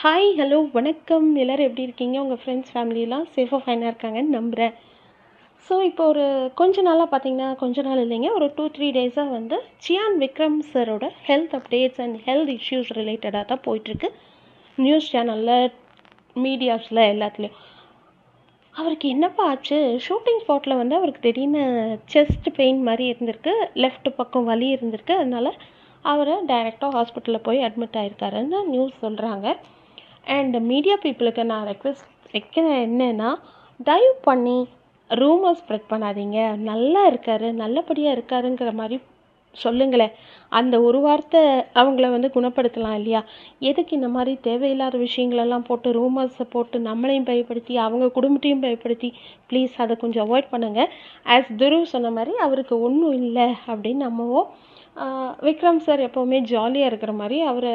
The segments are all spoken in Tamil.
ஹாய் ஹலோ வணக்கம். எல்லோரும் எப்படி இருக்கீங்க? உங்கள் ஃப்ரெண்ட்ஸ் ஃபேமிலிலாம் சேஃபாக ஃபைனாக இருக்காங்கன்னு நம்புகிறேன் ஸோ இப்போ ஒரு கொஞ்ச நாளாக பார்த்தீங்கன்னா கொஞ்ச நாள் இல்லைங்க. ஒரு டூ த்ரீ டேஸாக வந்து Chiyaan Vikram சரோட health updates and health issues ரிலேட்டடாக தான் போயிட்டுருக்கு. நியூஸ் சேனலில் மீடியாஸில் எல்லாத்துலேயும். அவருக்கு என்னப்பா ஆச்சு? ஷூட்டிங் ஸ்பாட்டில் வந்து அவருக்கு திடீர்னு செஸ்ட் பெயின் மாதிரி இருந்திருக்கு. லெஃப்ட் பக்கம் வலி இருந்திருக்கு. அதனால் அவரை டைரெக்டாக ஹாஸ்பிட்டலில் போய் அட்மிட் ஆகிருக்காருன்னு நியூஸ் சொல்கிறாங்க அண்ட் மீடியா பீப்புளுக்கு நான் ரெக்வெஸ்ட் வைக்கிறேன் என்னென்னா தயவு பண்ணி ரூமர் ஸ்ப்ரெட் பண்ணாதீங்க. நல்லா இருக்கார் நல்லபடியாக இருக்காருங்கிற மாதிரி சொல்லுங்களேன். அந்த ஒரு வார்த்தை அவங்கள வந்து குணப்படுத்தலாம் இல்லையா? எதுக்கு இந்த மாதிரி தேவையில்லாத விஷயங்களெல்லாம் போட்டு ரூமர்ஸை போட்டு நம்மளையும் பயப்படுத்தி அவங்க குடும்பத்தையும் பயப்படுத்தி ப்ளீஸ் அதை கொஞ்சம் அவாய்ட் பண்ணுங்கள் ஆஸ் துருவ் சொன்ன மாதிரி அவருக்கு ஒன்றும் இல்லை அப்படின்னு நம்மவோ விக்ரம் சார் எப்போவுமே ஜாலியாக இருக்கிற மாதிரி அவர்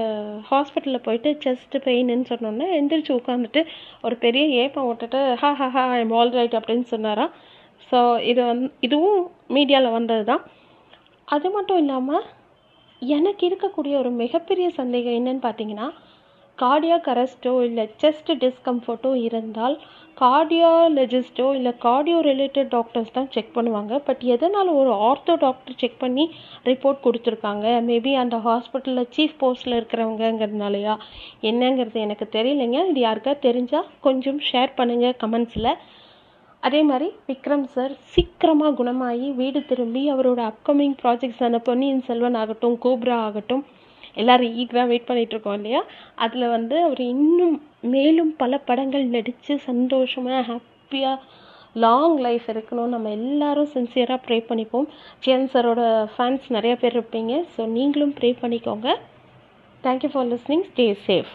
ஹாஸ்பிட்டலில் போயிட்டு செஸ்ட் பெயின்னு சொன்னோன்னே எந்திரிச்சு உட்காந்துட்டு ஒரு பெரிய ஏப்பம் விட்டுட்டு ஹா ஹா ஹா ஐம் ஆல் ரைட் அப்படின்னு சொன்னாராம். ஸோ இது வந்து இதுவும் மீடியாவில் வந்தது தான் அது மட்டும் இல்லாமல் எனக்கு இருக்கக்கூடிய ஒரு மிகப்பெரிய சந்தேகம் என்னன்னு பார்த்தீங்கன்னா கார்டியாக் அரெஸ்ட்டோ இல்லை செஸ்ட் டிஸ்கம்ஃபர்ட்டோ இருந்தால் கார்டியாலஜிஸ்ட்டோ இல்லை கார்டியோ ரிலேட்டட் டாக்டர்ஸ் தான் செக் பண்ணுவாங்க. பட் எதனால் ஒரு ஆர்த்தோ டாக்டர் செக் பண்ணி ரிப்போர்ட் கொடுத்துருக்காங்க? மேபி அந்த ஹாஸ்பிட்டலில் சீஃப் போஸ்ட்டில் இருக்கிறவங்கங்கிறதுனாலையா? என்னங்கிறது எனக்கு தெரியலைங்க. இது யாருக்கா தெரிஞ்சால் கொஞ்சம் ஷேர் பண்ணுங்கள் கமெண்ட்ஸில் அதே மாதிரி விக்ரம் சார் சீக்கிரமாக குணமாகி வீடு திரும்பி அவரோட அப்கமிங் ப்ராஜெக்ட்ஸான பொன்னியின் செல்வன் ஆகட்டும் கோப்ரா ஆகட்டும் எல்லோரும் ஈகராக வெயிட் பண்ணிகிட்ருக்கோம் இல்லையா? அதில் வந்து அவர் இன்னும் மேலும் பல படங்கள் நடித்து சந்தோஷமாக ஹாப்பியாக லாங் லைஃப் இருக்கணும் நம்ம எல்லாரும் சின்சியராக ப்ரே பண்ணிப்போம். ஜெயன் சரோட ஃபேன்ஸ் நிறைய பேர் இருப்பீங்க. ஸோ நீங்களும் ப்ரே பண்ணிக்கோங்க. Thank you for listening stay safe